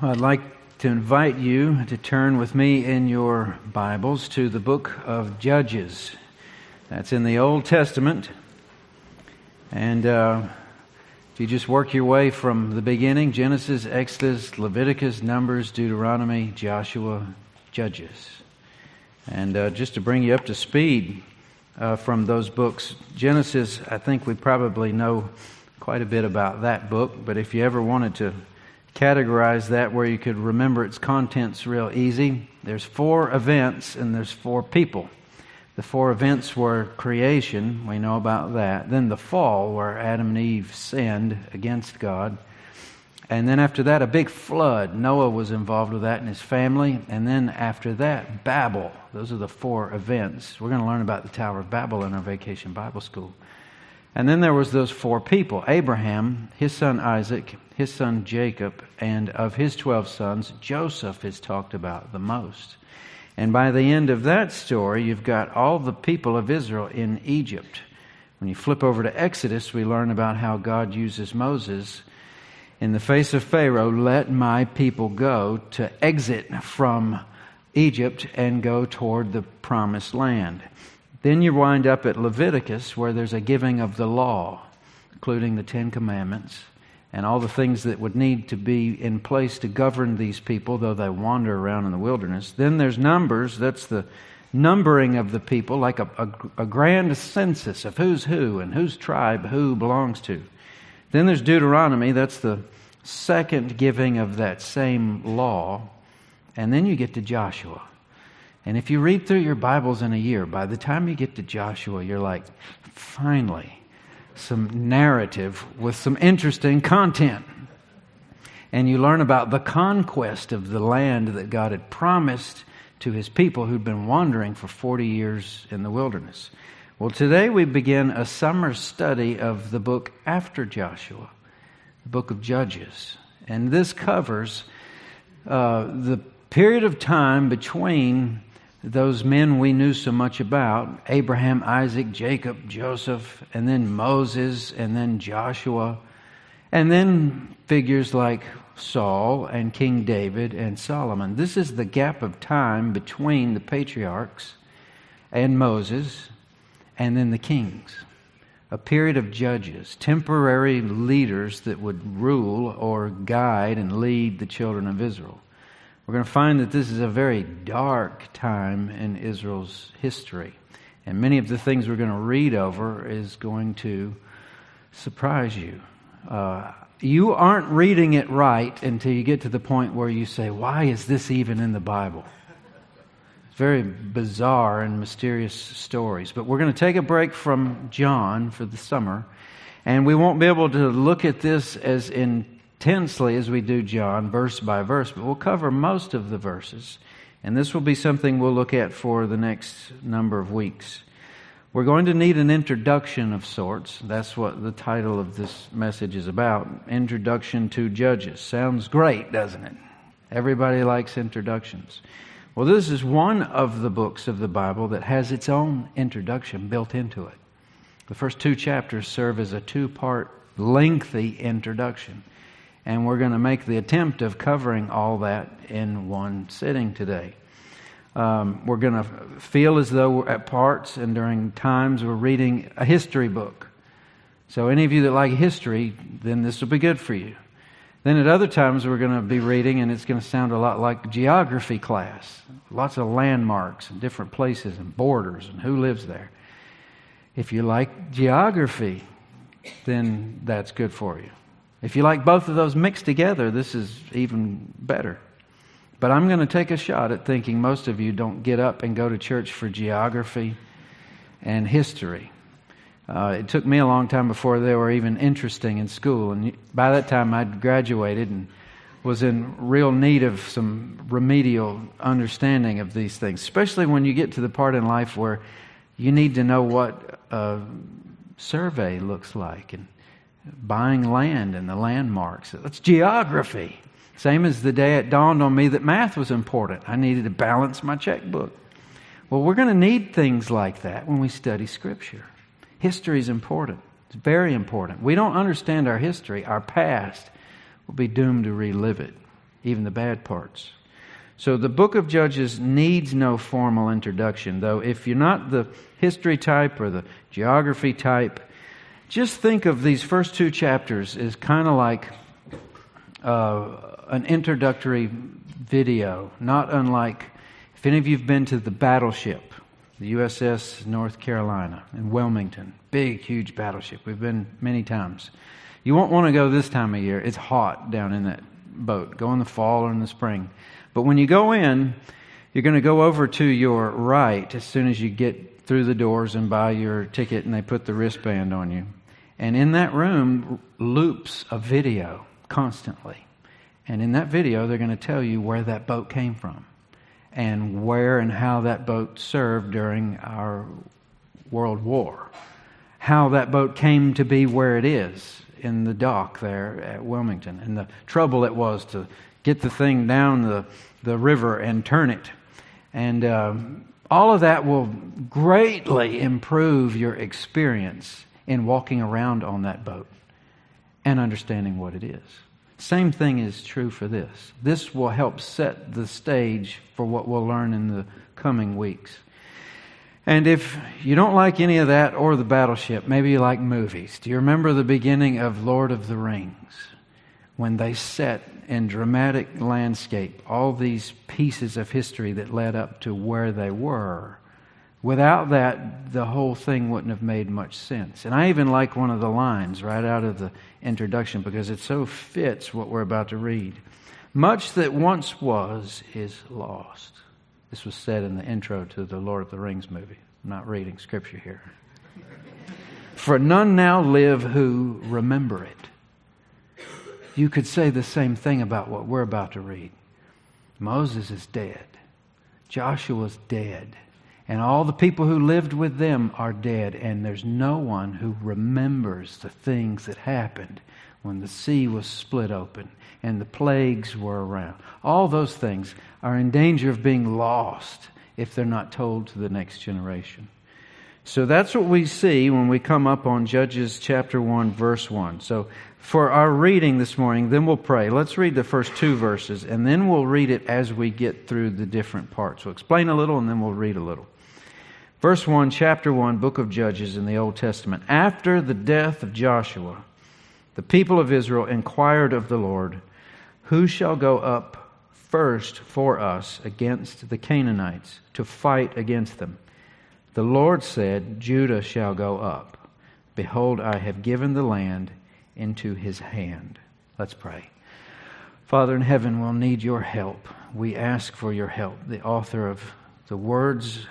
I'd like to invite you to turn with me in your Bibles to the book of Judges. That's in the Old Testament. And uh, if you just work your way from the beginning Genesis, Exodus, Leviticus, Numbers, Deuteronomy, Joshua, Judges. And uh, just to bring you up to speed uh, from those books, Genesis, I think we probably know quite a bit about that book, but if you ever wanted to categorize that where you could remember its contents real easy. There's four events and there's four people. The four events were creation, we know about that. Then the fall, where Adam and Eve sinned against God. And then after that, a big flood. Noah was involved with that and his family. And then after that, Babel. Those are the four events. We're going to learn about the Tower of Babel in our vacation Bible school. And then there was those four people Abraham, his son Isaac, his son Jacob, and of his 12 sons, Joseph is talked about the most. And by the end of that story, you've got all the people of Israel in Egypt. When you flip over to Exodus, we learn about how God uses Moses in the face of Pharaoh, let my people go to exit from Egypt and go toward the promised land. Then you wind up at Leviticus, where there's a giving of the law, including the Ten Commandments and all the things that would need to be in place to govern these people, though they wander around in the wilderness. Then there's Numbers, that's the numbering of the people, like a, a, a grand census of who's who and whose tribe who belongs to. Then there's Deuteronomy, that's the second giving of that same law. And then you get to Joshua. And if you read through your Bibles in a year, by the time you get to Joshua, you're like, finally, some narrative with some interesting content. And you learn about the conquest of the land that God had promised to his people who'd been wandering for 40 years in the wilderness. Well, today we begin a summer study of the book after Joshua, the book of Judges. And this covers uh, the period of time between those men we knew so much about Abraham, Isaac, Jacob, Joseph, and then Moses, and then Joshua, and then figures like Saul and King David and Solomon. This is the gap of time between the patriarchs and Moses and then the kings. A period of judges, temporary leaders that would rule or guide and lead the children of Israel we're going to find that this is a very dark time in Israel's history. And many of the things we're going to read over is going to surprise you. Uh, you aren't reading it right until you get to the point where you say, Why is this even in the Bible? It's very bizarre and mysterious stories. But we're going to take a break from John for the summer, and we won't be able to look at this as in intensely as we do John, verse by verse, but we'll cover most of the verses. And this will be something we'll look at for the next number of weeks. We're going to need an introduction of sorts. That's what the title of this message is about Introduction to Judges. Sounds great, doesn't it? Everybody likes introductions. Well, this is one of the books of the Bible that has its own introduction built into it. The first two chapters serve as a two part, lengthy introduction. And we're going to make the attempt of covering all that in one sitting today. Um, we're going to feel as though we're at parts and during times we're reading a history book. So, any of you that like history, then this will be good for you. Then, at other times, we're going to be reading, and it's going to sound a lot like geography class lots of landmarks and different places and borders and who lives there. If you like geography, then that's good for you. If you like both of those mixed together, this is even better. But I'm going to take a shot at thinking most of you don't get up and go to church for geography and history. Uh, it took me a long time before they were even interesting in school. And by that time, I'd graduated and was in real need of some remedial understanding of these things, especially when you get to the part in life where you need to know what a survey looks like and buying land and the landmarks. That's geography. Same as the day it dawned on me that math was important. I needed to balance my checkbook. Well, we're going to need things like that when we study Scripture. History is important, it's very important. We don't understand our history, our past will be doomed to relive it. even the bad parts. So the book of Judges needs no formal introduction, though if you're not the history type or the geography type, just think of these first two chapters as kind of like uh, an introductory video, not unlike if any of you have been to the battleship, the USS North Carolina in Wilmington, big, huge battleship. We've been many times. You won't want to go this time of year. It's hot down in that boat. Go in the fall or in the spring. But when you go in, you're going to go over to your right as soon as you get through the doors and buy your ticket and they put the wristband on you. And in that room loops a video constantly. And in that video, they're going to tell you where that boat came from and where and how that boat served during our World War. How that boat came to be where it is in the dock there at Wilmington and the trouble it was to get the thing down the the river and turn it. And um, all of that will greatly improve your experience in walking around on that boat and understanding what it is. Same thing is true for this. This will help set the stage for what we'll learn in the coming weeks. And if you don't like any of that or the battleship, maybe you like movies. Do you remember the beginning of Lord of the Rings? when they set in dramatic landscape all these pieces of history that led up to where they were. Without that, the whole thing wouldn't have made much sense. And I even like one of the lines right out of the introduction because it so fits what we're about to read. Much that once was is lost. This was said in the intro to the Lord of the Rings movie. I'm not reading scripture here. For none now live who remember it you could say the same thing about what we're about to read. Moses is dead. Joshua's dead. And all the people who lived with them are dead. And there's no one who remembers the things that happened when the sea was split open and the plagues were around. All those things are in danger of being lost if they're not told to the next generation. So that's what we see when we come up on Judges chapter 1, verse 1. So for our reading this morning, then we'll pray. Let's read the first two verses, and then we'll read it as we get through the different parts. We'll explain a little, and then we'll read a little. Verse 1, chapter 1, book of Judges in the Old Testament. After the death of Joshua, the people of Israel inquired of the Lord, Who shall go up first for us against the Canaanites to fight against them? The Lord said, Judah shall go up. Behold, I have given the land into his hand. Let's pray. Father in heaven, we'll need your help. We ask for your help, the author of the words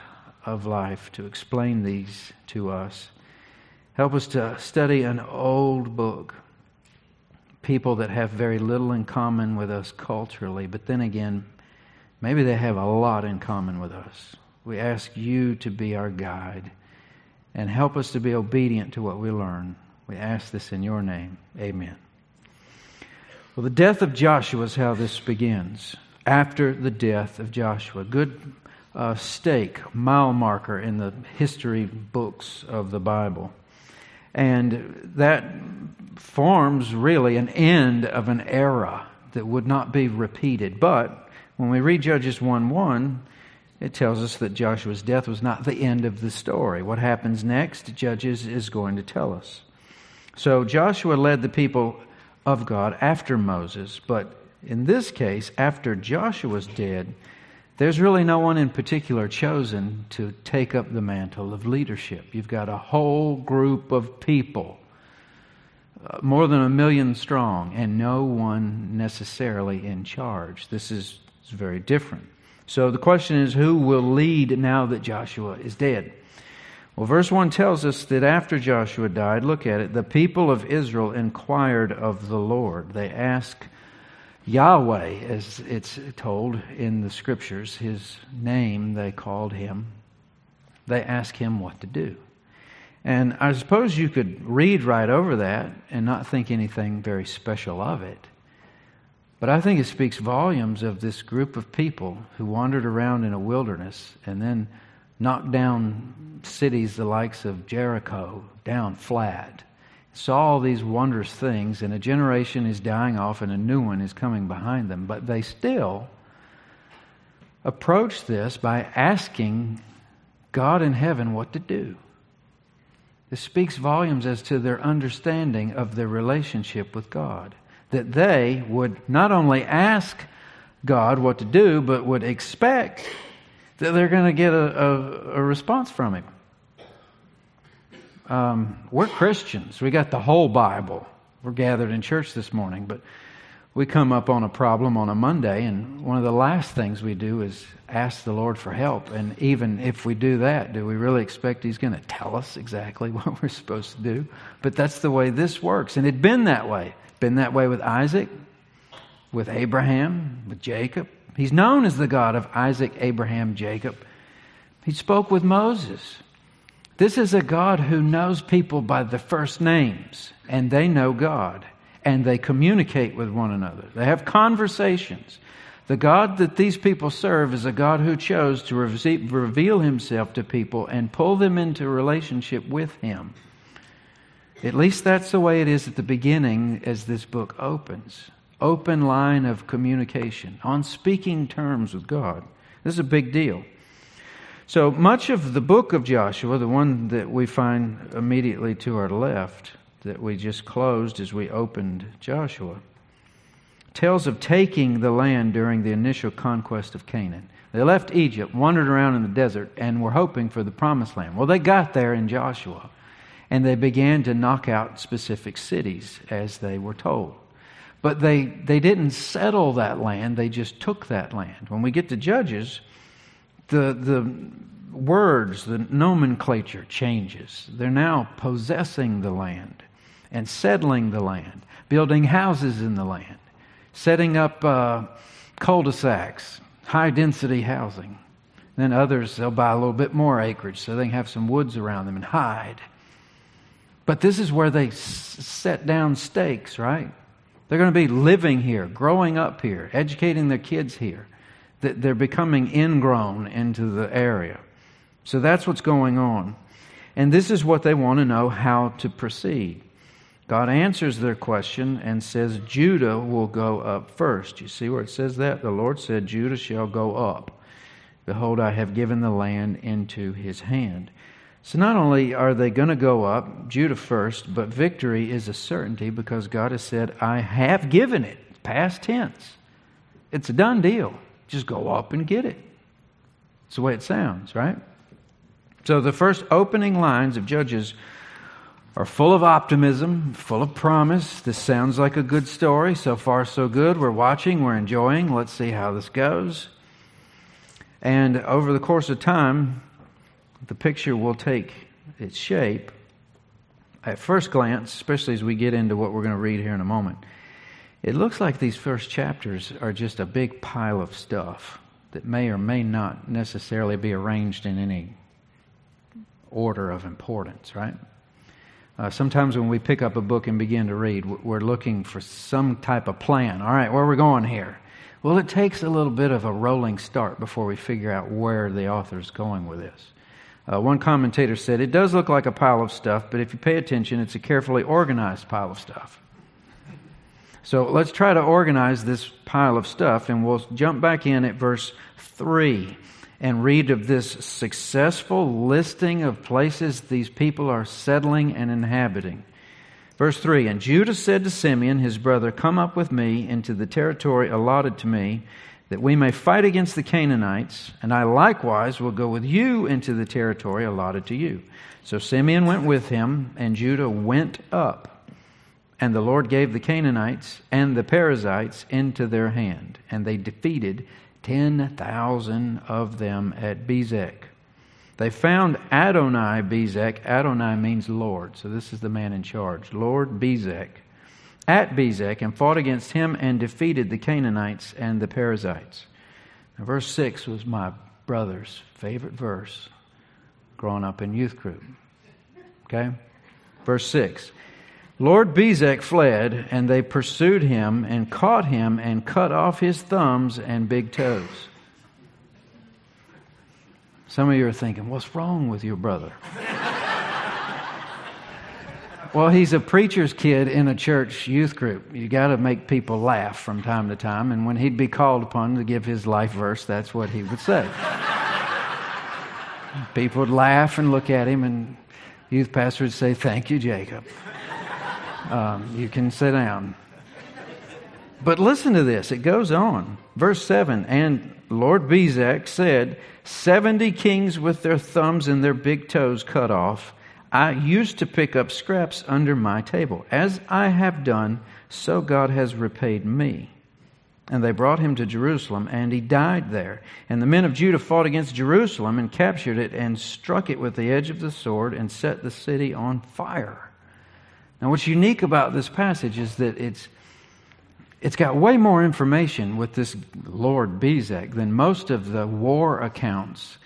of life, to explain these to us. Help us to study an old book, people that have very little in common with us culturally, but then again, maybe they have a lot in common with us. We ask you to be our guide and help us to be obedient to what we learn. We ask this in your name. Amen. Well, the death of Joshua is how this begins. After the death of Joshua. Good uh, stake, mile marker in the history books of the Bible. And that forms really an end of an era that would not be repeated. But when we read Judges 1 1, it tells us that Joshua's death was not the end of the story. What happens next, Judges is going to tell us. So Joshua led the people of God after Moses, but in this case, after Joshua's dead, there's really no one in particular chosen to take up the mantle of leadership. You've got a whole group of people, uh, more than a million strong, and no one necessarily in charge. This is, is very different. So the question is who will lead now that Joshua is dead? Well, verse 1 tells us that after Joshua died, look at it, the people of Israel inquired of the Lord. They asked Yahweh, as it's told in the scriptures, his name, they called him. They asked him what to do. And I suppose you could read right over that and not think anything very special of it. But I think it speaks volumes of this group of people who wandered around in a wilderness and then knocked down cities the likes of Jericho down flat. Saw all these wondrous things, and a generation is dying off and a new one is coming behind them. But they still approach this by asking God in heaven what to do. This speaks volumes as to their understanding of their relationship with God. That they would not only ask God what to do, but would expect that they're going to get a, a, a response from Him. Um, we're Christians. We got the whole Bible. We're gathered in church this morning, but we come up on a problem on a Monday, and one of the last things we do is ask the Lord for help. And even if we do that, do we really expect He's going to tell us exactly what we're supposed to do? But that's the way this works. And it'd been that way. Been that way with Isaac, with Abraham, with Jacob. He's known as the God of Isaac, Abraham, Jacob. He spoke with Moses. This is a God who knows people by the first names, and they know God, and they communicate with one another. They have conversations. The God that these people serve is a God who chose to reveal himself to people and pull them into relationship with him. At least that's the way it is at the beginning as this book opens. Open line of communication, on speaking terms with God. This is a big deal. So much of the book of Joshua, the one that we find immediately to our left, that we just closed as we opened Joshua, tells of taking the land during the initial conquest of Canaan. They left Egypt, wandered around in the desert, and were hoping for the promised land. Well, they got there in Joshua, and they began to knock out specific cities as they were told. But they, they didn't settle that land, they just took that land. When we get to Judges, the, the words, the nomenclature changes. They're now possessing the land and settling the land, building houses in the land, setting up uh, cul de sacs, high density housing. Then others, they'll buy a little bit more acreage so they can have some woods around them and hide. But this is where they s- set down stakes, right? They're going to be living here, growing up here, educating their kids here that they're becoming ingrown into the area. So that's what's going on. And this is what they want to know how to proceed. God answers their question and says, Judah will go up first. You see where it says that? The Lord said, Judah shall go up. Behold, I have given the land into his hand. So not only are they going to go up, Judah first, but victory is a certainty because God has said, I have given it. Past tense. It's a done deal. Just go up and get it. It's the way it sounds, right? So the first opening lines of Judges are full of optimism, full of promise. This sounds like a good story. So far, so good. We're watching, we're enjoying. Let's see how this goes. And over the course of time, the picture will take its shape. At first glance, especially as we get into what we're going to read here in a moment, it looks like these first chapters are just a big pile of stuff that may or may not necessarily be arranged in any order of importance, right? Uh, sometimes when we pick up a book and begin to read, we're looking for some type of plan. All right, where are we going here? Well, it takes a little bit of a rolling start before we figure out where the author's going with this. Uh, one commentator said, It does look like a pile of stuff, but if you pay attention, it's a carefully organized pile of stuff. So let's try to organize this pile of stuff, and we'll jump back in at verse 3 and read of this successful listing of places these people are settling and inhabiting. Verse 3 And Judah said to Simeon, his brother, Come up with me into the territory allotted to me, that we may fight against the Canaanites, and I likewise will go with you into the territory allotted to you. So Simeon went with him, and Judah went up. And the Lord gave the Canaanites and the Perizzites into their hand, and they defeated 10,000 of them at Bezek. They found Adonai Bezek. Adonai means Lord, so this is the man in charge. Lord Bezek. At Bezek, and fought against him and defeated the Canaanites and the Perizzites. Now, verse 6 was my brother's favorite verse growing up in youth group. Okay? Verse 6 Lord Bezek fled, and they pursued him and caught him and cut off his thumbs and big toes. Some of you are thinking, what's wrong with your brother? Well, he's a preacher's kid in a church youth group. You got to make people laugh from time to time, and when he'd be called upon to give his life verse, that's what he would say. people would laugh and look at him, and youth pastor would say, "Thank you, Jacob. Um, you can sit down." But listen to this. It goes on. Verse 7 And Lord Bezek said, 70 kings with their thumbs and their big toes cut off. I used to pick up scraps under my table. As I have done, so God has repaid me. And they brought him to Jerusalem, and he died there. And the men of Judah fought against Jerusalem and captured it and struck it with the edge of the sword and set the city on fire. Now, what's unique about this passage is that it's it's got way more information with this Lord Bezek than most of the war accounts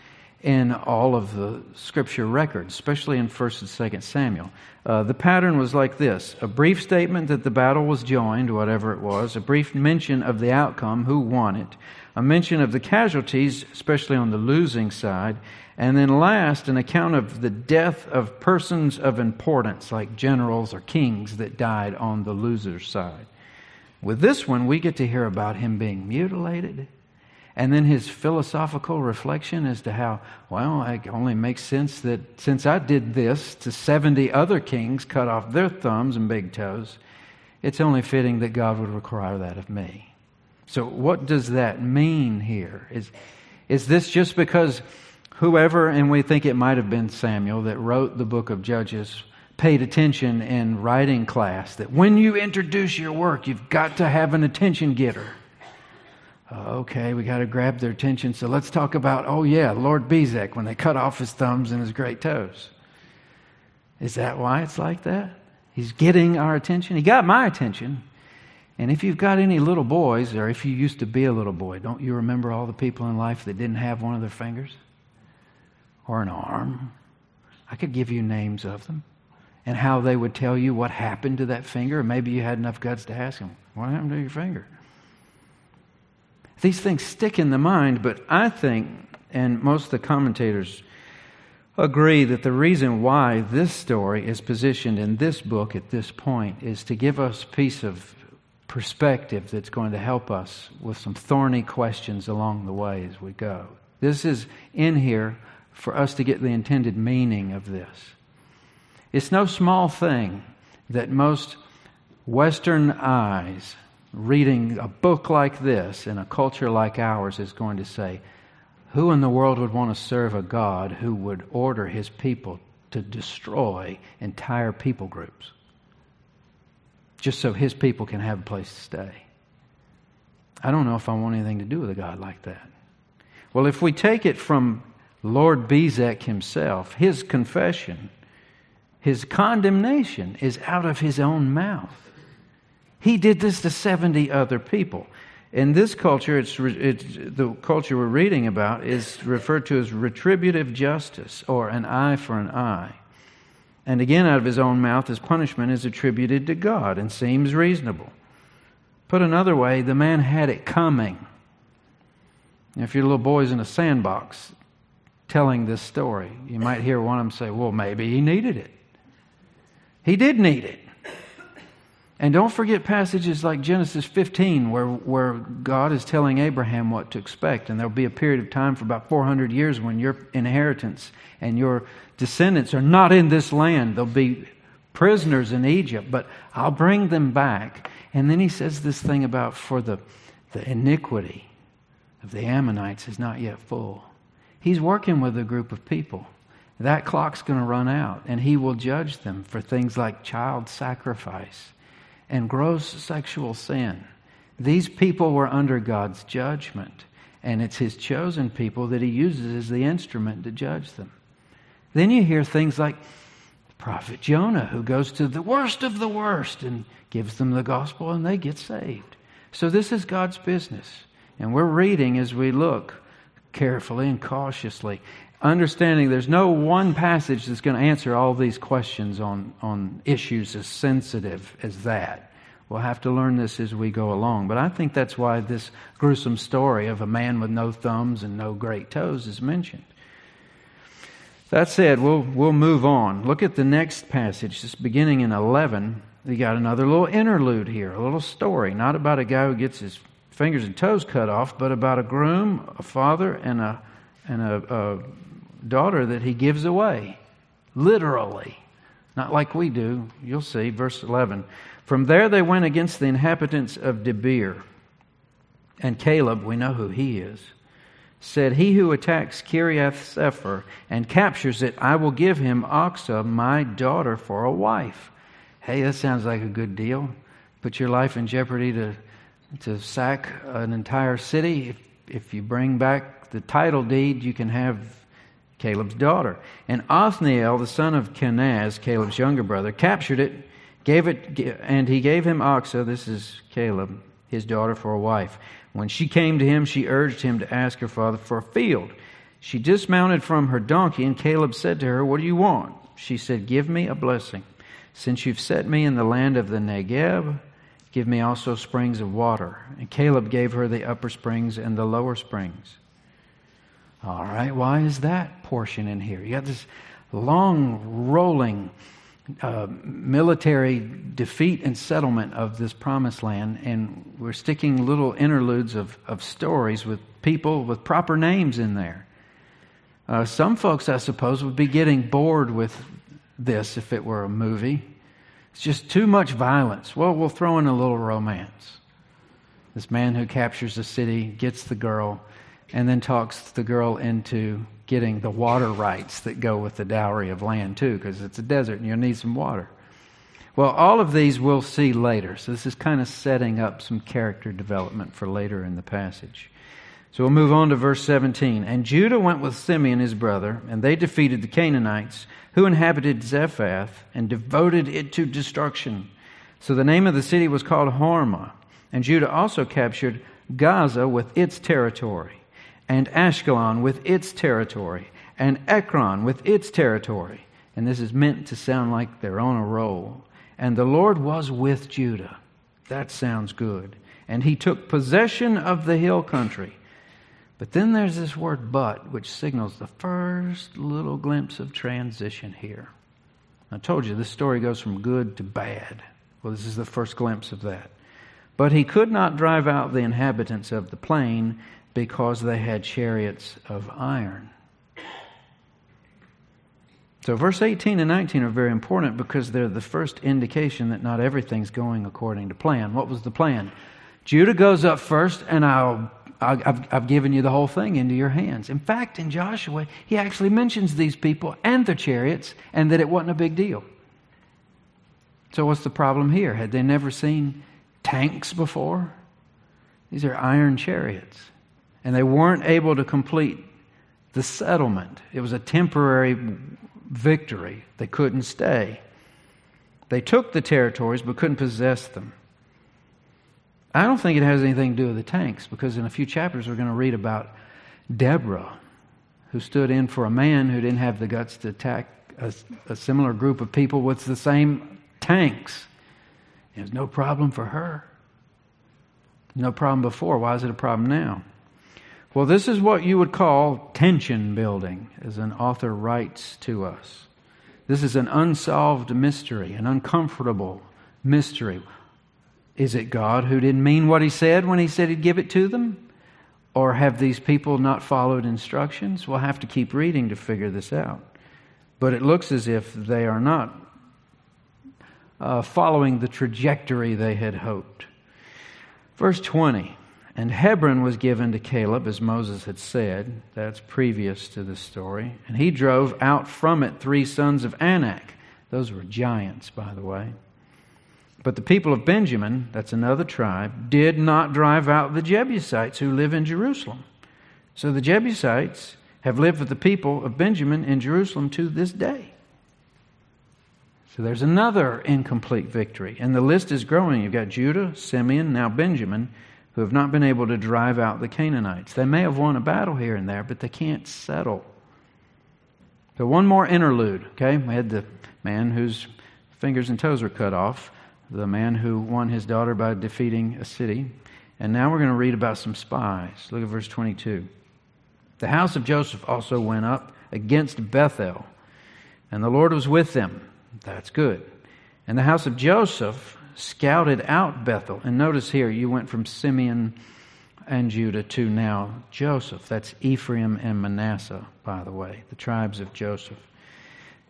in all of the scripture records, especially in 1st and 2nd Samuel. Uh, the pattern was like this a brief statement that the battle was joined, whatever it was, a brief mention of the outcome, who won it, a mention of the casualties, especially on the losing side, and then last, an account of the death of persons of importance, like generals or kings that died on the loser's side. With this one, we get to hear about him being mutilated. And then his philosophical reflection as to how, well, it only makes sense that since I did this to 70 other kings, cut off their thumbs and big toes, it's only fitting that God would require that of me. So, what does that mean here? Is, is this just because whoever, and we think it might have been Samuel, that wrote the book of Judges, paid attention in writing class that when you introduce your work, you've got to have an attention getter. Uh, okay, we got to grab their attention. So let's talk about, oh, yeah, Lord Bezek when they cut off his thumbs and his great toes. Is that why it's like that? He's getting our attention. He got my attention. And if you've got any little boys, or if you used to be a little boy, don't you remember all the people in life that didn't have one of their fingers or an arm? I could give you names of them and how they would tell you what happened to that finger. Maybe you had enough guts to ask them, What happened to your finger? These things stick in the mind, but I think, and most of the commentators agree, that the reason why this story is positioned in this book at this point is to give us piece of perspective that's going to help us with some thorny questions along the way as we go. This is in here for us to get the intended meaning of this. It's no small thing that most Western eyes reading a book like this in a culture like ours is going to say, Who in the world would want to serve a God who would order his people to destroy entire people groups just so his people can have a place to stay? I don't know if I want anything to do with a God like that. Well, if we take it from Lord Bezek himself, his confession, his condemnation is out of his own mouth. He did this to 70 other people. In this culture, it's, it's, the culture we're reading about is referred to as retributive justice or an eye for an eye. And again, out of his own mouth, his punishment is attributed to God and seems reasonable. Put another way, the man had it coming. If your little boy's in a sandbox telling this story, you might hear one of them say, Well, maybe he needed it. He did need it. And don't forget passages like Genesis 15, where, where God is telling Abraham what to expect. And there'll be a period of time for about 400 years when your inheritance and your descendants are not in this land. They'll be prisoners in Egypt, but I'll bring them back. And then he says this thing about for the, the iniquity of the Ammonites is not yet full. He's working with a group of people that clock's going to run out, and he will judge them for things like child sacrifice and gross sexual sin. These people were under God's judgment, and it's his chosen people that he uses as the instrument to judge them. Then you hear things like prophet Jonah, who goes to the worst of the worst and gives them the gospel, and they get saved. So this is God's business. And we're reading as we look carefully and cautiously understanding there's no one passage that's going to answer all these questions on, on issues as sensitive as that. We'll have to learn this as we go along. But I think that's why this gruesome story of a man with no thumbs and no great toes is mentioned. That said, we'll, we'll move on. Look at the next passage, just beginning in 11. We got another little interlude here, a little story, not about a guy who gets his fingers and toes cut off, but about a groom, a father, and a, and a, a daughter that he gives away. Literally. Not like we do. You'll see, verse 11. From there they went against the inhabitants of Debir. And Caleb, we know who he is said, He who attacks Kiriath Sefer and captures it, I will give him Achsah, my daughter, for a wife. Hey, that sounds like a good deal. Put your life in jeopardy to, to sack an entire city. If, if you bring back the title deed, you can have Caleb's daughter. And Othniel, the son of Kenaz, Caleb's younger brother, captured it, gave it, and he gave him Achsah, this is Caleb, his daughter, for a wife. When she came to him, she urged him to ask her father for a field. She dismounted from her donkey, and Caleb said to her, What do you want? She said, Give me a blessing. Since you've set me in the land of the Negeb, give me also springs of water. And Caleb gave her the upper springs and the lower springs. All right, why is that portion in here? You got this long rolling uh, military defeat and settlement of this promised land, and we're sticking little interludes of, of stories with people with proper names in there. Uh, some folks, I suppose, would be getting bored with this if it were a movie. It's just too much violence. Well, we'll throw in a little romance. This man who captures the city gets the girl and then talks the girl into getting the water rights that go with the dowry of land, too, because it's a desert and you'll need some water. Well, all of these we'll see later. So this is kind of setting up some character development for later in the passage. So we'll move on to verse 17. And Judah went with Simeon his brother, and they defeated the Canaanites who inhabited Zephath and devoted it to destruction. So the name of the city was called Hormah. And Judah also captured Gaza with its territory and Ashkelon with its territory, and Ekron with its territory. And this is meant to sound like they're on a roll. And the Lord was with Judah. That sounds good. And he took possession of the hill country. But then there's this word but, which signals the first little glimpse of transition here. I told you this story goes from good to bad. Well, this is the first glimpse of that. But he could not drive out the inhabitants of the plain because they had chariots of iron. So, verse 18 and 19 are very important because they're the first indication that not everything's going according to plan. What was the plan? Judah goes up first, and I'll, I've, I've given you the whole thing into your hands. In fact, in Joshua, he actually mentions these people and their chariots, and that it wasn't a big deal. So, what's the problem here? Had they never seen tanks before? These are iron chariots and they weren't able to complete the settlement. It was a temporary victory. They couldn't stay. They took the territories but couldn't possess them. I don't think it has anything to do with the tanks because in a few chapters we're going to read about Deborah, who stood in for a man who didn't have the guts to attack a, a similar group of people with the same tanks. Was no problem for her. No problem before. Why is it a problem now? Well, this is what you would call tension building, as an author writes to us. This is an unsolved mystery, an uncomfortable mystery. Is it God who didn't mean what he said when he said he'd give it to them? Or have these people not followed instructions? We'll have to keep reading to figure this out. But it looks as if they are not uh, following the trajectory they had hoped. Verse 20 and Hebron was given to Caleb, as Moses had said. That's previous to this story. And he drove out from it three sons of Anak. Those were giants, by the way. But the people of Benjamin, that's another tribe, did not drive out the Jebusites who live in Jerusalem. So the Jebusites have lived with the people of Benjamin in Jerusalem to this day. So there's another incomplete victory. And the list is growing. You've got Judah, Simeon, now Benjamin who have not been able to drive out the Canaanites. They may have won a battle here and there, but they can't settle. So, one more interlude, okay? We had the man whose fingers and toes were cut off, the man who won his daughter by defeating a city. And now we're going to read about some spies. Look at verse 22. The house of Joseph also went up against Bethel. And the Lord was with them. That's good. And the house of Joseph scouted out Bethel. And notice here, you went from Simeon and Judah to now Joseph. That's Ephraim and Manasseh, by the way, the tribes of Joseph.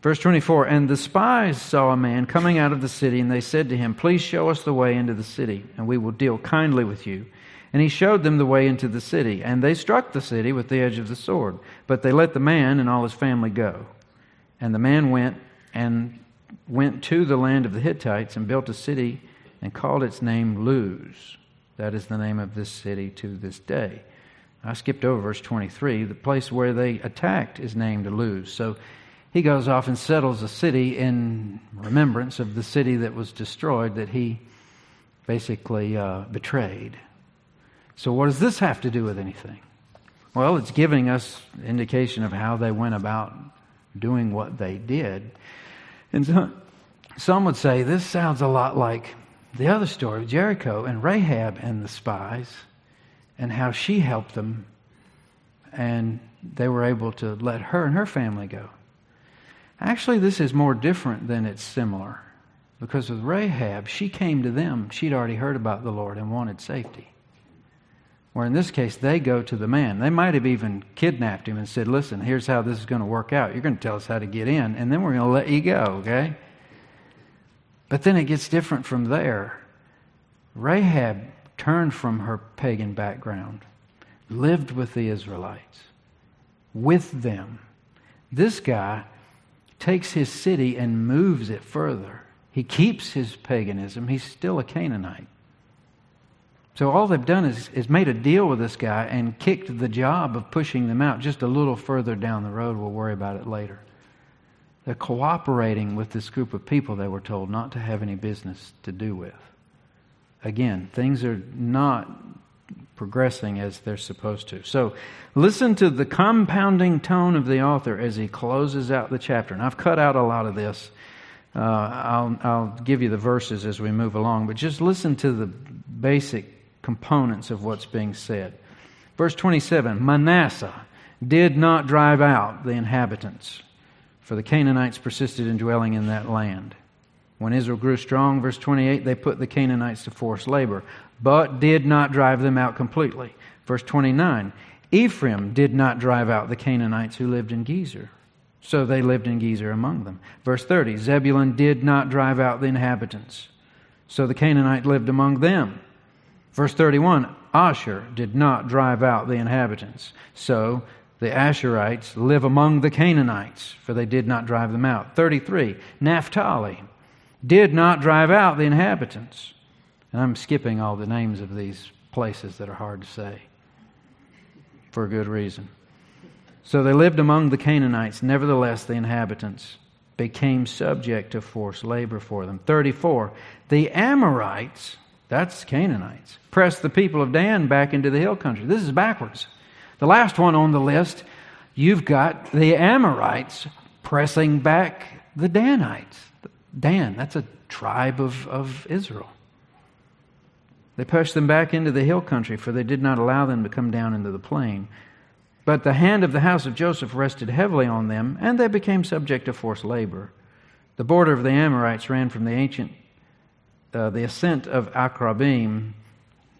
Verse 24 And the spies saw a man coming out of the city, and they said to him, Please show us the way into the city, and we will deal kindly with you. And he showed them the way into the city. And they struck the city with the edge of the sword. But they let the man and all his family go. And the man went and went to the land of the Hittites and built a city and called its name Luz. That is the name of this city to this day. I skipped over verse 23. The place where they attacked is named Luz. So he goes off and settles a city in remembrance of the city that was destroyed that he basically uh, betrayed. So, what does this have to do with anything? Well, it's giving us indication of how they went about doing what they did. And so, some would say this sounds a lot like the other story of Jericho and Rahab and the spies and how she helped them and they were able to let her and her family go. Actually, this is more different than it's similar because with Rahab, she came to them. She'd already heard about the Lord and wanted safety. Where in this case, they go to the man. They might have even kidnapped him and said, Listen, here's how this is going to work out. You're going to tell us how to get in, and then we're going to let you go, okay? But then it gets different from there. Rahab turned from her pagan background, lived with the Israelites, with them. This guy takes his city and moves it further. He keeps his paganism. He's still a Canaanite. So all they've done is, is made a deal with this guy and kicked the job of pushing them out just a little further down the road. We'll worry about it later. They're cooperating with this group of people they were told not to have any business to do with. Again, things are not progressing as they're supposed to. So listen to the compounding tone of the author as he closes out the chapter. And I've cut out a lot of this. Uh, I'll, I'll give you the verses as we move along, but just listen to the basic components of what's being said. Verse 27 Manasseh did not drive out the inhabitants for the Canaanites persisted in dwelling in that land. When Israel grew strong, verse 28, they put the Canaanites to forced labor, but did not drive them out completely. Verse 29, Ephraim did not drive out the Canaanites who lived in Gezer. So they lived in Gezer among them. Verse 30, Zebulun did not drive out the inhabitants. So the Canaanite lived among them. Verse 31, Asher did not drive out the inhabitants. So the Asherites live among the Canaanites, for they did not drive them out. 33. Naphtali did not drive out the inhabitants. And I'm skipping all the names of these places that are hard to say for a good reason. So they lived among the Canaanites. Nevertheless, the inhabitants became subject to forced labor for them. 34. The Amorites, that's Canaanites, pressed the people of Dan back into the hill country. This is backwards. The last one on the list, you've got the Amorites pressing back the Danites. Dan, that's a tribe of, of Israel. They pushed them back into the hill country, for they did not allow them to come down into the plain. But the hand of the house of Joseph rested heavily on them, and they became subject to forced labor. The border of the Amorites ran from the ancient, uh, the ascent of Akrabim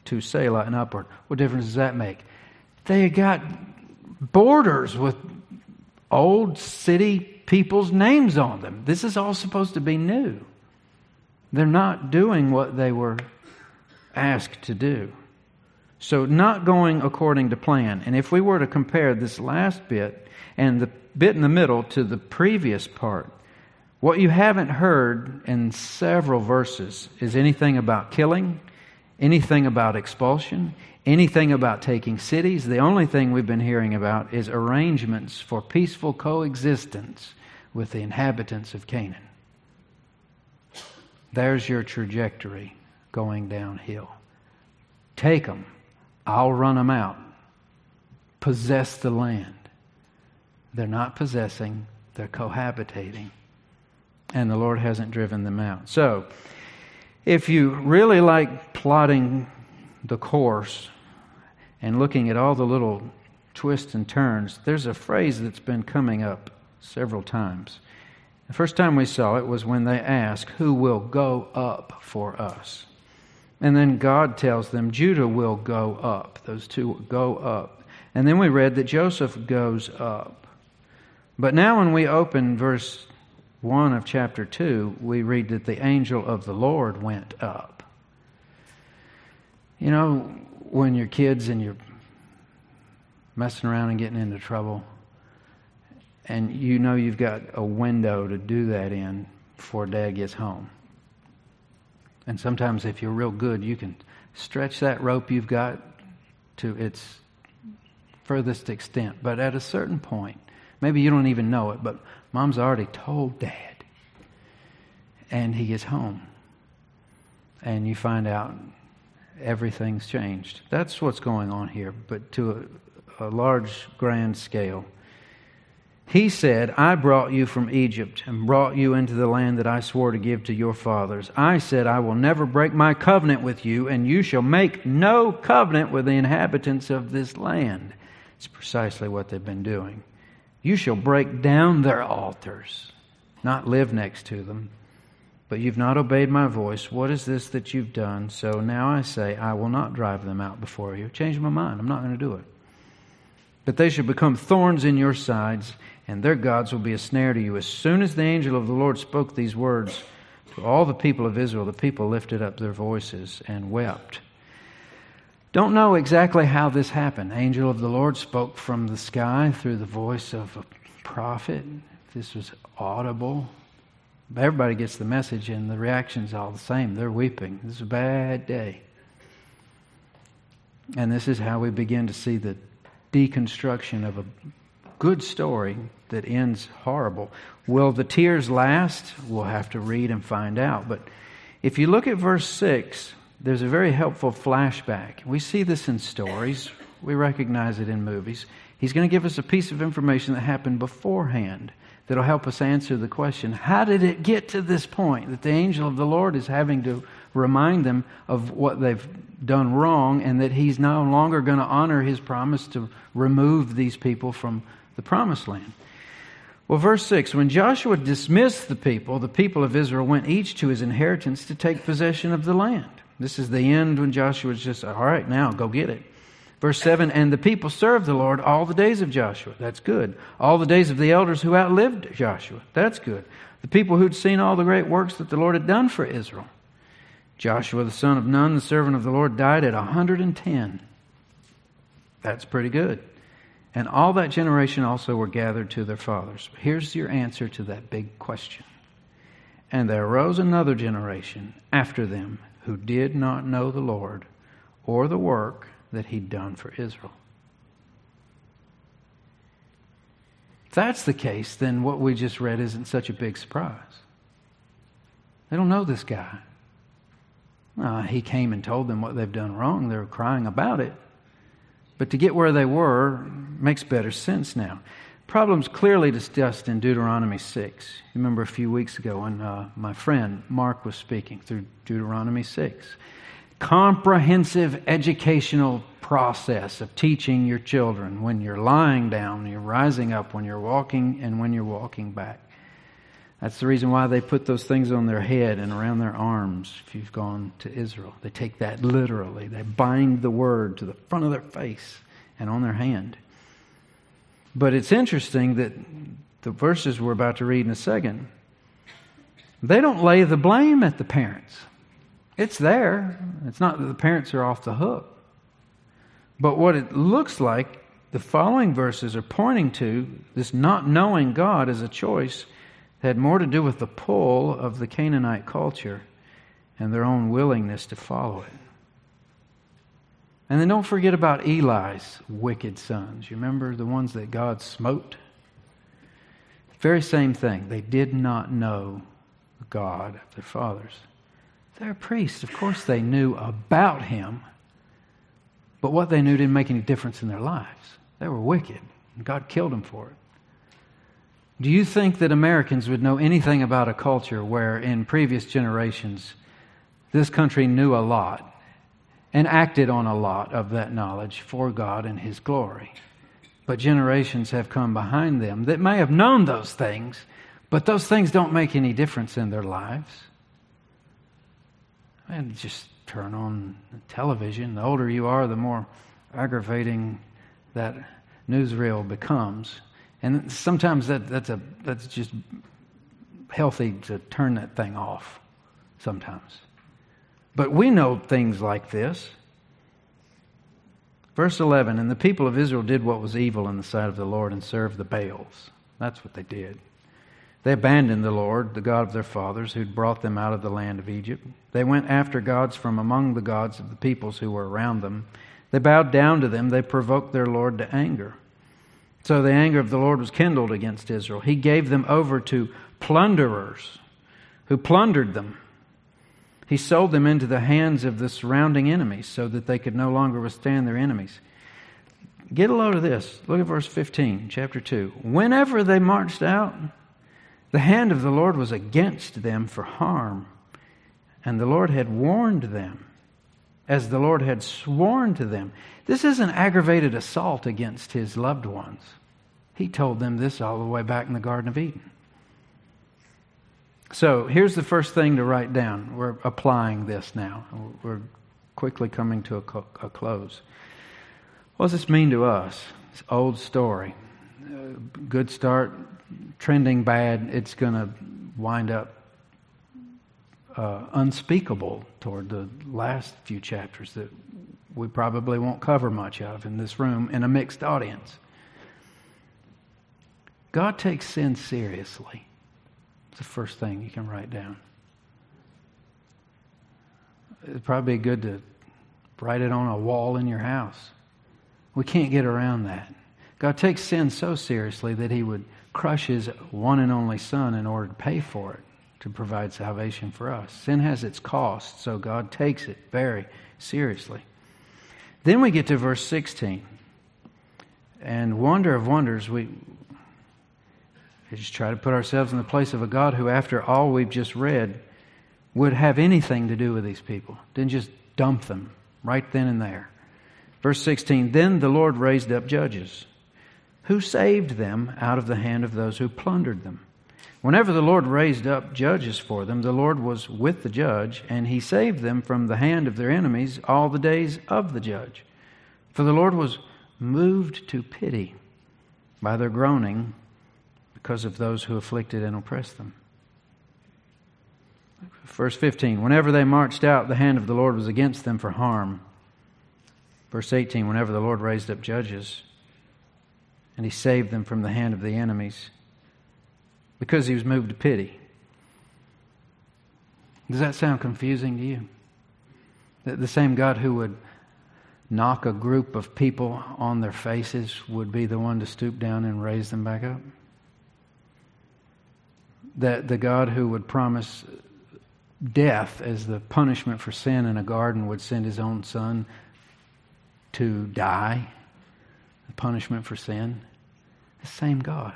to Selah and upward. What difference does that make? They got borders with old city people's names on them. This is all supposed to be new. They're not doing what they were asked to do. So, not going according to plan. And if we were to compare this last bit and the bit in the middle to the previous part, what you haven't heard in several verses is anything about killing, anything about expulsion, anything about taking cities. The only thing we've been hearing about is arrangements for peaceful coexistence with the inhabitants of Canaan. There's your trajectory going downhill. Take them. I'll run them out. Possess the land. They're not possessing, they're cohabitating. And the Lord hasn't driven them out. So, if you really like plotting the course and looking at all the little twists and turns. There's a phrase that's been coming up several times. The first time we saw it was when they asked, Who will go up for us? And then God tells them, Judah will go up. Those two go up. And then we read that Joseph goes up. But now, when we open verse 1 of chapter 2, we read that the angel of the Lord went up. You know, when you're kids and you're messing around and getting into trouble, and you know you've got a window to do that in before dad gets home. And sometimes, if you're real good, you can stretch that rope you've got to its furthest extent. But at a certain point, maybe you don't even know it, but mom's already told dad. And he gets home. And you find out everything's changed. That's what's going on here, but to a, a large, grand scale. He said, I brought you from Egypt and brought you into the land that I swore to give to your fathers. I said, I will never break my covenant with you, and you shall make no covenant with the inhabitants of this land. It's precisely what they've been doing. You shall break down their altars, not live next to them. But you've not obeyed my voice. What is this that you've done? So now I say, I will not drive them out before you. Change my mind. I'm not going to do it. But they shall become thorns in your sides and their gods will be a snare to you. As soon as the angel of the Lord spoke these words to all the people of Israel, the people lifted up their voices and wept. Don't know exactly how this happened. Angel of the Lord spoke from the sky through the voice of a prophet. This was audible. Everybody gets the message, and the reaction's all the same. They're weeping. This is a bad day. And this is how we begin to see the deconstruction of a good story that ends horrible. Will the tears last? We'll have to read and find out. But if you look at verse 6, there's a very helpful flashback. We see this in stories, we recognize it in movies. He's going to give us a piece of information that happened beforehand that'll help us answer the question how did it get to this point that the angel of the Lord is having to remind them of what they've done wrong and that he's no longer going to honor his promise to remove these people from the promised land. Well, verse 6 When Joshua dismissed the people, the people of Israel went each to his inheritance to take possession of the land. This is the end when Joshua was just, all right, now go get it. Verse 7 And the people served the Lord all the days of Joshua. That's good. All the days of the elders who outlived Joshua. That's good. The people who'd seen all the great works that the Lord had done for Israel. Joshua, the son of Nun, the servant of the Lord, died at 110. That's pretty good. And all that generation also were gathered to their fathers. Here's your answer to that big question. And there arose another generation after them who did not know the Lord or the work that he'd done for Israel. If that's the case, then what we just read isn't such a big surprise. They don't know this guy. Uh, he came and told them what they've done wrong. They're crying about it. But to get where they were makes better sense now. Problems clearly discussed in Deuteronomy 6. You remember a few weeks ago when uh, my friend Mark was speaking through Deuteronomy 6. Comprehensive educational process of teaching your children when you're lying down, when you're rising up, when you're walking, and when you're walking back. That's the reason why they put those things on their head and around their arms if you've gone to Israel. They take that literally. They bind the word to the front of their face and on their hand. But it's interesting that the verses we're about to read in a second, they don't lay the blame at the parents. It's there. It's not that the parents are off the hook. But what it looks like, the following verses are pointing to this not knowing God as a choice had more to do with the pull of the Canaanite culture and their own willingness to follow it. And then don't forget about Eli's wicked sons. You remember the ones that God smote? Very same thing. They did not know God of their fathers. They're priests. Of course, they knew about Him, but what they knew didn't make any difference in their lives. They were wicked, and God killed them for it. Do you think that Americans would know anything about a culture where in previous generations this country knew a lot and acted on a lot of that knowledge for God and His glory? but generations have come behind them that may have known those things, but those things don't make any difference in their lives. And just turn on the television. The older you are, the more aggravating that newsreel becomes. And sometimes that, that's, a, that's just healthy to turn that thing off sometimes. But we know things like this. Verse 11 And the people of Israel did what was evil in the sight of the Lord and served the Baals. That's what they did. They abandoned the Lord, the God of their fathers, who'd brought them out of the land of Egypt. They went after gods from among the gods of the peoples who were around them. They bowed down to them. They provoked their Lord to anger. So the anger of the Lord was kindled against Israel. He gave them over to plunderers who plundered them. He sold them into the hands of the surrounding enemies so that they could no longer withstand their enemies. Get a load of this. Look at verse 15, chapter 2. Whenever they marched out, the hand of the Lord was against them for harm, and the Lord had warned them, as the Lord had sworn to them. This is an aggravated assault against his loved ones. He told them this all the way back in the Garden of Eden. So here's the first thing to write down. We're applying this now. We're quickly coming to a, a close. What does this mean to us? It's old story. Uh, good start, trending bad. It's going to wind up uh, unspeakable toward the last few chapters that we probably won't cover much of in this room in a mixed audience. God takes sin seriously. It's the first thing you can write down. It'd probably be good to write it on a wall in your house. We can't get around that. God takes sin so seriously that he would crush his one and only son in order to pay for it, to provide salvation for us. Sin has its cost, so God takes it very seriously. Then we get to verse 16. And wonder of wonders, we, we just try to put ourselves in the place of a God who, after all we've just read, would have anything to do with these people. Didn't just dump them right then and there. Verse 16 Then the Lord raised up judges who saved them out of the hand of those who plundered them. Whenever the Lord raised up judges for them, the Lord was with the judge, and he saved them from the hand of their enemies all the days of the judge. For the Lord was moved to pity by their groaning because of those who afflicted and oppressed them. Verse 15 Whenever they marched out, the hand of the Lord was against them for harm. Verse 18 Whenever the Lord raised up judges, and he saved them from the hand of the enemies, because he was moved to pity. Does that sound confusing to you? The same God who would knock a group of people on their faces would be the one to stoop down and raise them back up? that the God who would promise death as the punishment for sin in a garden would send his own son to die, the punishment for sin. The same God.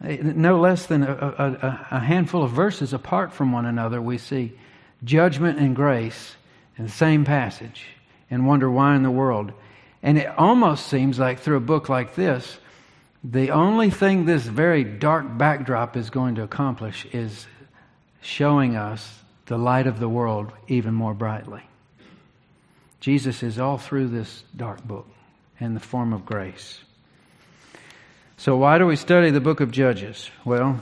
No less than a, a, a, handful of verses apart from one another, we see judgment and grace in the same passage and wonder why in the world. And it almost seems like through a book like this, the only thing this very dark backdrop is going to accomplish is showing us the light of the world even more brightly. Jesus is all through this dark book in the form of grace. So, why do we study the book of Judges? Well,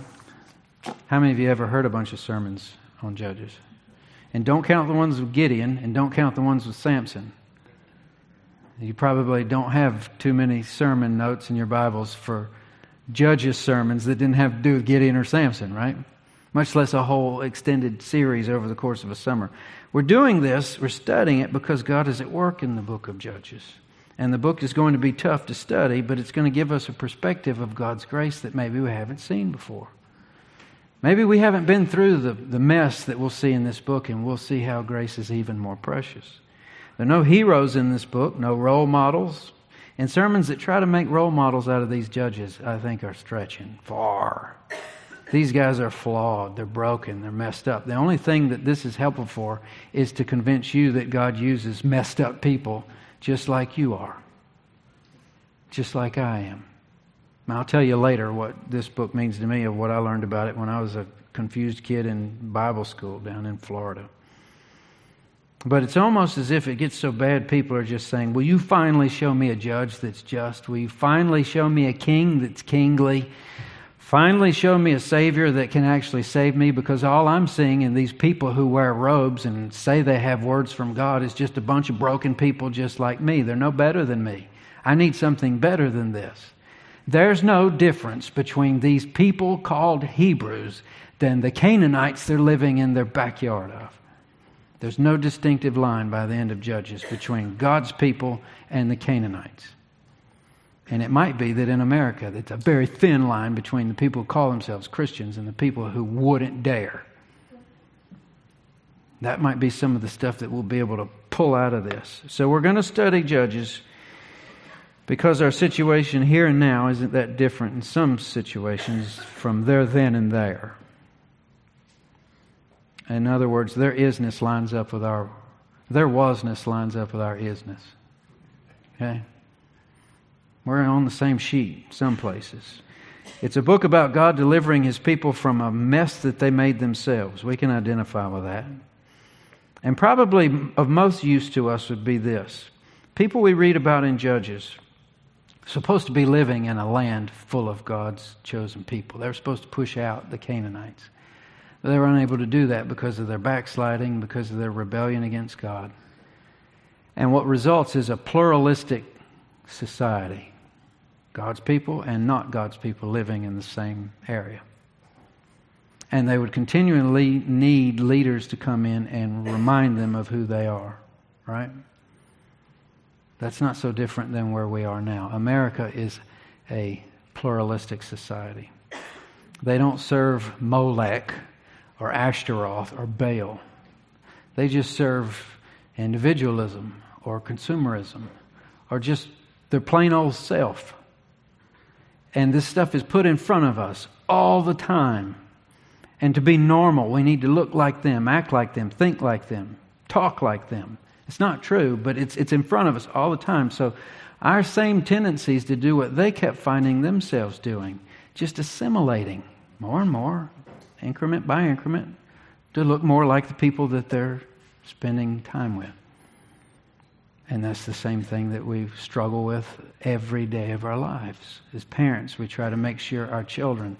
how many of you ever heard a bunch of sermons on Judges? And don't count the ones with Gideon, and don't count the ones with Samson. You probably don't have too many sermon notes in your Bibles for judges' sermons that didn't have to do with Gideon or Samson, right? Much less a whole extended series over the course of a summer. We're doing this, we're studying it because God is at work in the book of Judges. And the book is going to be tough to study, but it's going to give us a perspective of God's grace that maybe we haven't seen before. Maybe we haven't been through the, the mess that we'll see in this book, and we'll see how grace is even more precious. There are no heroes in this book, no role models. And sermons that try to make role models out of these judges, I think, are stretching far. These guys are flawed, they're broken, they're messed up. The only thing that this is helpful for is to convince you that God uses messed up people just like you are. just like I am. I'll tell you later what this book means to me of what I learned about it when I was a confused kid in Bible school down in Florida. But it's almost as if it gets so bad, people are just saying, Will you finally show me a judge that's just? Will you finally show me a king that's kingly? Finally, show me a Savior that can actually save me because all I'm seeing in these people who wear robes and say they have words from God is just a bunch of broken people just like me. They're no better than me. I need something better than this. There's no difference between these people called Hebrews than the Canaanites they're living in their backyard of. There's no distinctive line by the end of Judges between God's people and the Canaanites. And it might be that in America, it's a very thin line between the people who call themselves Christians and the people who wouldn't dare. That might be some of the stuff that we'll be able to pull out of this. So we're going to study Judges because our situation here and now isn't that different in some situations from there, then, and there. In other words, their isness lines up with our, their wasness lines up with our isness. Okay? We're on the same sheet, some places. It's a book about God delivering his people from a mess that they made themselves. We can identify with that. And probably of most use to us would be this people we read about in Judges supposed to be living in a land full of God's chosen people. They were supposed to push out the Canaanites. But they were unable to do that because of their backsliding, because of their rebellion against God. And what results is a pluralistic society. God's people and not God's people living in the same area. And they would continually need leaders to come in and remind them of who they are, right? That's not so different than where we are now. America is a pluralistic society. They don't serve Molech or Ashtaroth or Baal. They just serve individualism or consumerism or just their plain old self. And this stuff is put in front of us all the time. And to be normal, we need to look like them, act like them, think like them, talk like them. It's not true, but it's, it's in front of us all the time. So our same tendencies to do what they kept finding themselves doing, just assimilating more and more, increment by increment, to look more like the people that they're spending time with. And that's the same thing that we struggle with every day of our lives. As parents, we try to make sure our children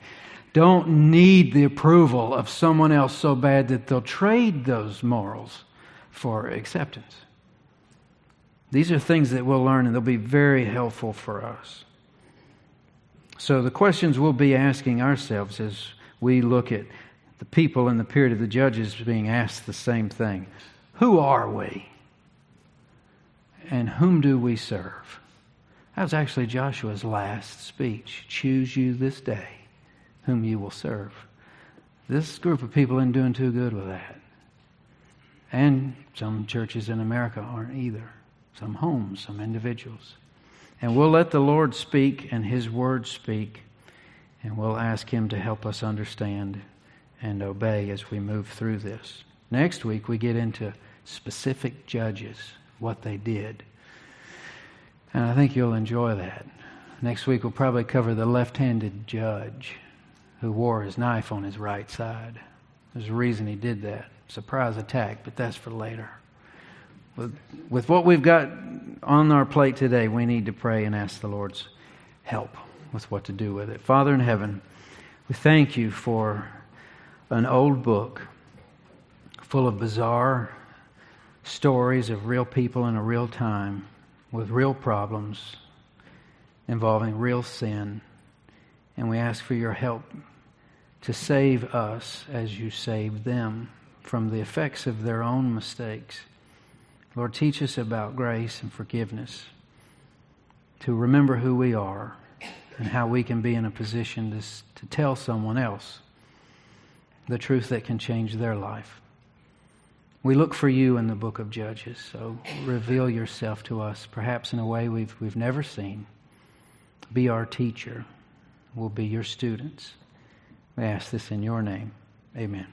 don't need the approval of someone else so bad that they'll trade those morals for acceptance. These are things that we'll learn and they'll be very helpful for us. So, the questions we'll be asking ourselves as we look at the people in the period of the judges being asked the same thing Who are we? And whom do we serve? That was actually Joshua's last speech. Choose you this day whom you will serve. This group of people isn't doing too good with that. And some churches in America aren't either. Some homes, some individuals. And we'll let the Lord speak and His Word speak, and we'll ask Him to help us understand and obey as we move through this. Next week, we get into specific judges what they did. And I think you'll enjoy that. Next week, we'll probably cover the left handed judge who wore his knife on his right side. There's a reason he did that. Surprise attack, but that's for later. With, with what we've got on our plate today, we need to pray and ask the Lord's help with what to do with it. Father in heaven, we thank you for an old book full of bizarre stories of real people in a real time with real problems involving real sin. And we ask for your help to save us as you saved them from the effects of their own mistakes. Lord, teach us about grace and forgiveness, to remember who we are and how we can be in a position to, to tell someone else the truth that can change their life. We look for you in the book of Judges, so reveal yourself to us, perhaps in a way we've, we've never seen. Be our teacher. We'll be your students. We ask this in your name. Amen.